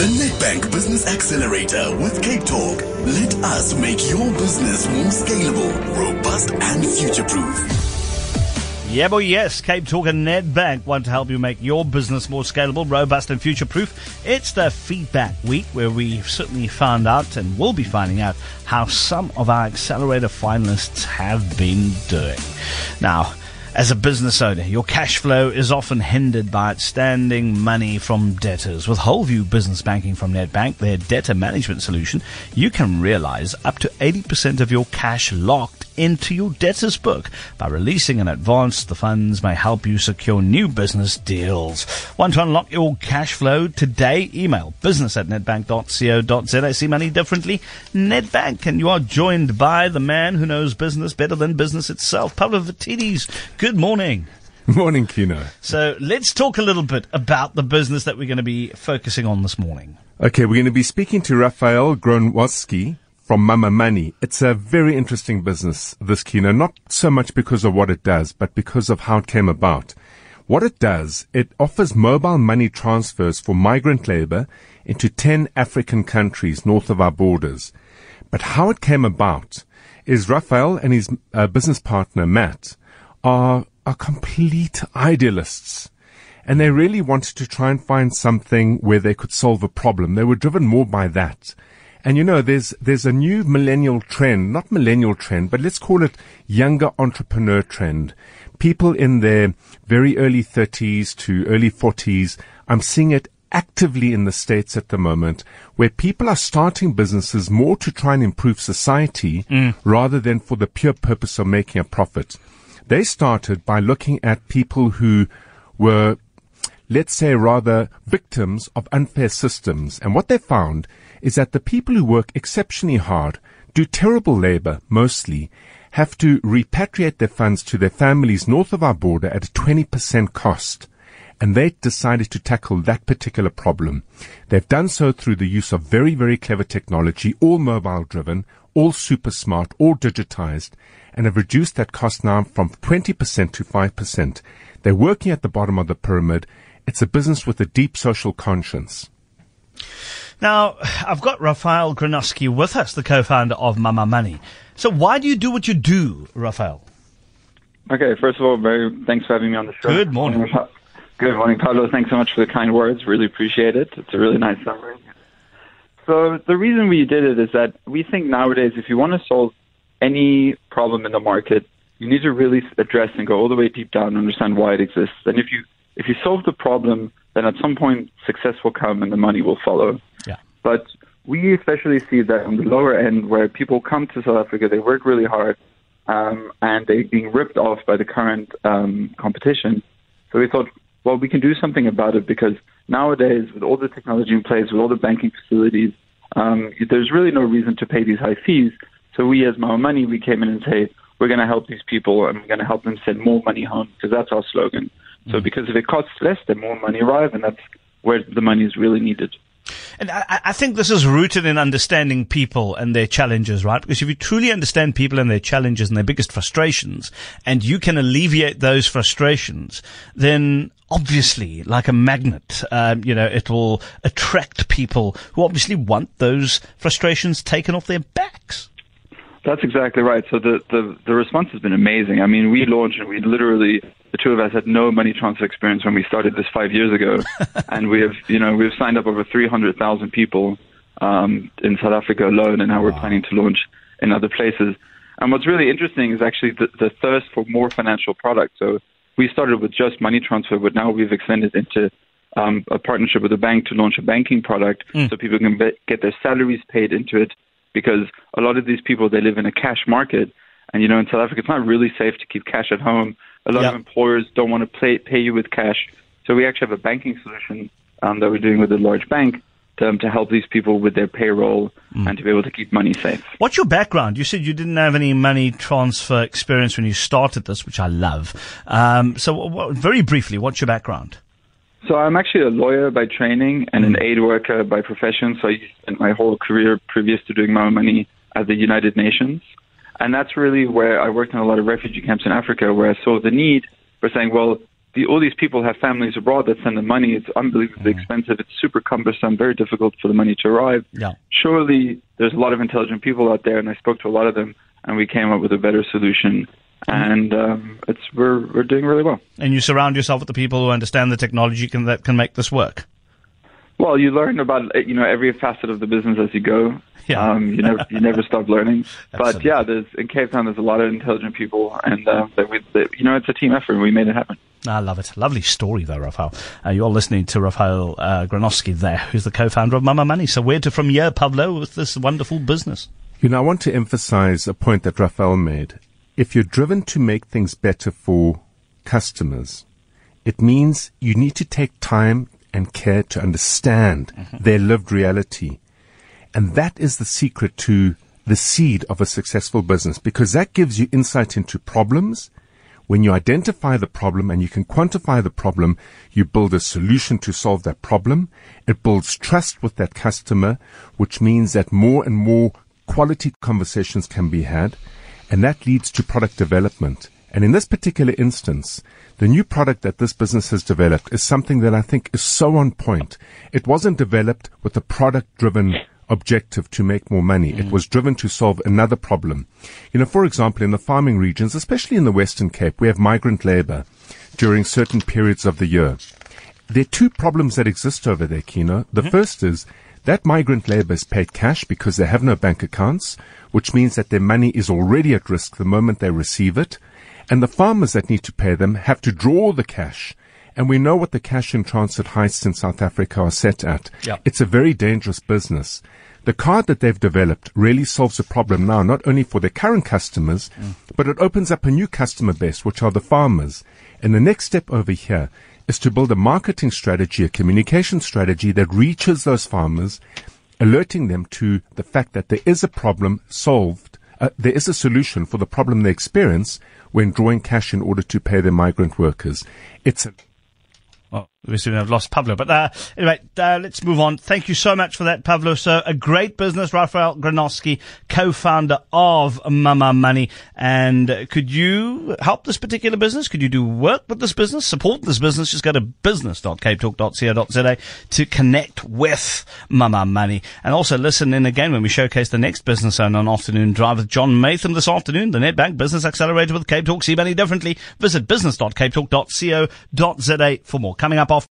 The Nedbank Business Accelerator with Cape Talk. Let us make your business more scalable, robust, and future proof. Yeah, boy, yes. Cape Talk and Nedbank want to help you make your business more scalable, robust, and future proof. It's the feedback week where we've certainly found out and will be finding out how some of our accelerator finalists have been doing. Now, as a business owner, your cash flow is often hindered by outstanding money from debtors. With Wholeview Business Banking from Nedbank, their debtor management solution, you can realize up to 80% of your cash locked into your debtors book. By releasing an advance, the funds may help you secure new business deals. Want to unlock your cash flow today? Email business at nedbank.co.za. See money differently? Nedbank. And you are joined by the man who knows business better than business itself, Pavlo Phitidis. Good morning. Morning, Kieno. So let's talk a little bit about the business that we're going to be focusing on this morning. Okay, we're going to be speaking to Rafael Gronowski from Mama Money. It's a very interesting business, this Kieno, not so much because of what it does, but because of how it came about. What it does, it offers mobile money transfers for migrant labor into 10 African countries north of our borders. But how it came about is Rafael and his uh, business partner, Matt, are, are complete idealists. And they really wanted to try and find something where they could solve a problem. They were driven more by that and you know, there's, there's a new millennial trend, not millennial trend, but let's call it younger entrepreneur trend. People in their very early 30s to early 40s. I'm seeing it actively in the States at the moment where people are starting businesses more to try and improve society mm. rather than for the pure purpose of making a profit. They started by looking at people who were, let's say rather victims of unfair systems. And what they found is that the people who work exceptionally hard, do terrible labor mostly, have to repatriate their funds to their families north of our border at a 20% cost. And they decided to tackle that particular problem. They've done so through the use of very, very clever technology, all mobile driven, all super smart, all digitized, and have reduced that cost now from 20% to 5%. They're working at the bottom of the pyramid. It's a business with a deep social conscience. Now, I've got Rafael Gronowski with us, the co-founder of Mama Money. So why do you do what you do, Rafael? Okay, first of all, very thanks for having me on the show. Good morning. Good morning, Pavlo. Thanks so much for the kind words. Really appreciate it. It's a really nice summary. So the reason we did it is that we think nowadays, if you want to solve any problem in the market, you need to really address and go all the way deep down and understand why it exists. And if you if you solve the problem, then at some point success will come and the money will follow. Yeah. But we especially see that on the lower end where people come to South Africa, they work really hard, um, and they're being ripped off by the current um, competition. So we thought, well, we can do something about it because nowadays, with all the technology in place, with all the banking facilities, um, there's really no reason to pay these high fees. So we, as Mama Money, we came in and say, we're going to help these people and we're going to help them send more money home because that's our slogan. So mm-hmm. because if it costs less, then more money arrive, and that's where the money is really needed. And I, I, think this is rooted in understanding people and their challenges, right? Because if you truly understand people and their challenges and their biggest frustrations, and you can alleviate those frustrations, then obviously, like a magnet, um, you know, it'll attract people who obviously want those frustrations taken off their backs. That's exactly right. So the, the, the response has been amazing. I mean, we launched and we literally the two of us had no money transfer experience when we started this five years ago, and we have you know we've signed up over 300,000 people um, in South Africa alone, and now we're planning to launch in other places. And what's really interesting is actually the, the thirst for more financial products. So we started with just money transfer, but now we've extended into um, a partnership with a bank to launch a banking product, mm. so people can be, get their salaries paid into it. Because a lot of these people they live in a cash market, and you know in South Africa it's not really safe to keep cash at home a lot yep. of employers don't want to pay, pay you with cash. So we actually have a banking solution um, that we're doing with a large bank to, um, to help these people with their payroll mm. and to be able to keep money safe. What's your background? You said you didn't have any money transfer experience when you started this, which I love. Um, so, what, very briefly, what's your background? So I'm actually a lawyer by training and an mm. aid worker by profession. So I spent my whole career previous to doing my money at the United Nations. And that's really where I worked in a lot of refugee camps in Africa where I saw the need for saying, well, the, all these people have families abroad that send them money. It's unbelievably Mm. expensive. It's super cumbersome, very difficult for the money to arrive. Yeah. Surely there's a lot of intelligent people out there, and I spoke to a lot of them, and we came up with a better solution. And um, it's we're we're doing really well. And you surround yourself with the people who understand the technology can, that can make this work. Well, you learn about you know every facet of the business as you go. Yeah. Um, you never you never stop learning. but yeah, there's in Cape Town there's a lot of intelligent people, and uh, that we that, you know it's a team effort. and We made it happen. I love it. Lovely story, though, Rafael. Uh, you're listening to Rafael uh, Gronowski there, who's the co-founder of Mama Money. So where to from here, Pavlo, with this wonderful business? You know, I want to emphasize a point that Rafael made. If you're driven to make things better for customers, it means you need to take time and care to understand mm-hmm. their lived reality. And that is the secret to the seed of a successful business because that gives you insight into problems. When you identify the problem and you can quantify the problem, you build a solution to solve that problem. It builds trust with that customer, which means that more and more quality conversations can be had. And that leads to product development. And in this particular instance, the new product that this business has developed is something that I think is so on point. It wasn't developed with a product driven objective to make more money. It mm. was driven to solve another problem. You know, for example, in the farming regions, especially in the Western Cape, we have migrant labor during certain periods of the year. There are two problems that exist over there, Kieno. The mm-hmm. first is that migrant labor is paid cash because they have no bank accounts, which means that their money is already at risk the moment they receive it. And the farmers that need to pay them have to draw the cash. And we know what the cash in transit heists in South Africa are set at. Yeah. It's a very dangerous business. The card that they've developed really solves a problem now, not only for their current customers, mm. but it opens up a new customer base, which are the farmers. And the next step over here is to build a marketing strategy, a communication strategy that reaches those farmers, alerting them to the fact that there is a problem solved. Uh, there is a solution for the problem they experience when drawing cash in order to pay their migrant workers. It's a Well, we to have lost Pavlo. But uh, anyway, uh, let's move on. Thank you so much for that, Pavlo. So a great business, Rafael Gronowski, co-founder of Mama Money. And uh, could you help this particular business? Could you do work with this business, support this business? Just go to business.capetalk.co.za to connect with Mama Money. And also listen in again when we showcase the next business owner on Afternoon Drive with John Maytham this afternoon, the Nedbank Business Accelerator with Cape Talk. See money differently. Visit business.capetalk.co.za for more. Coming up,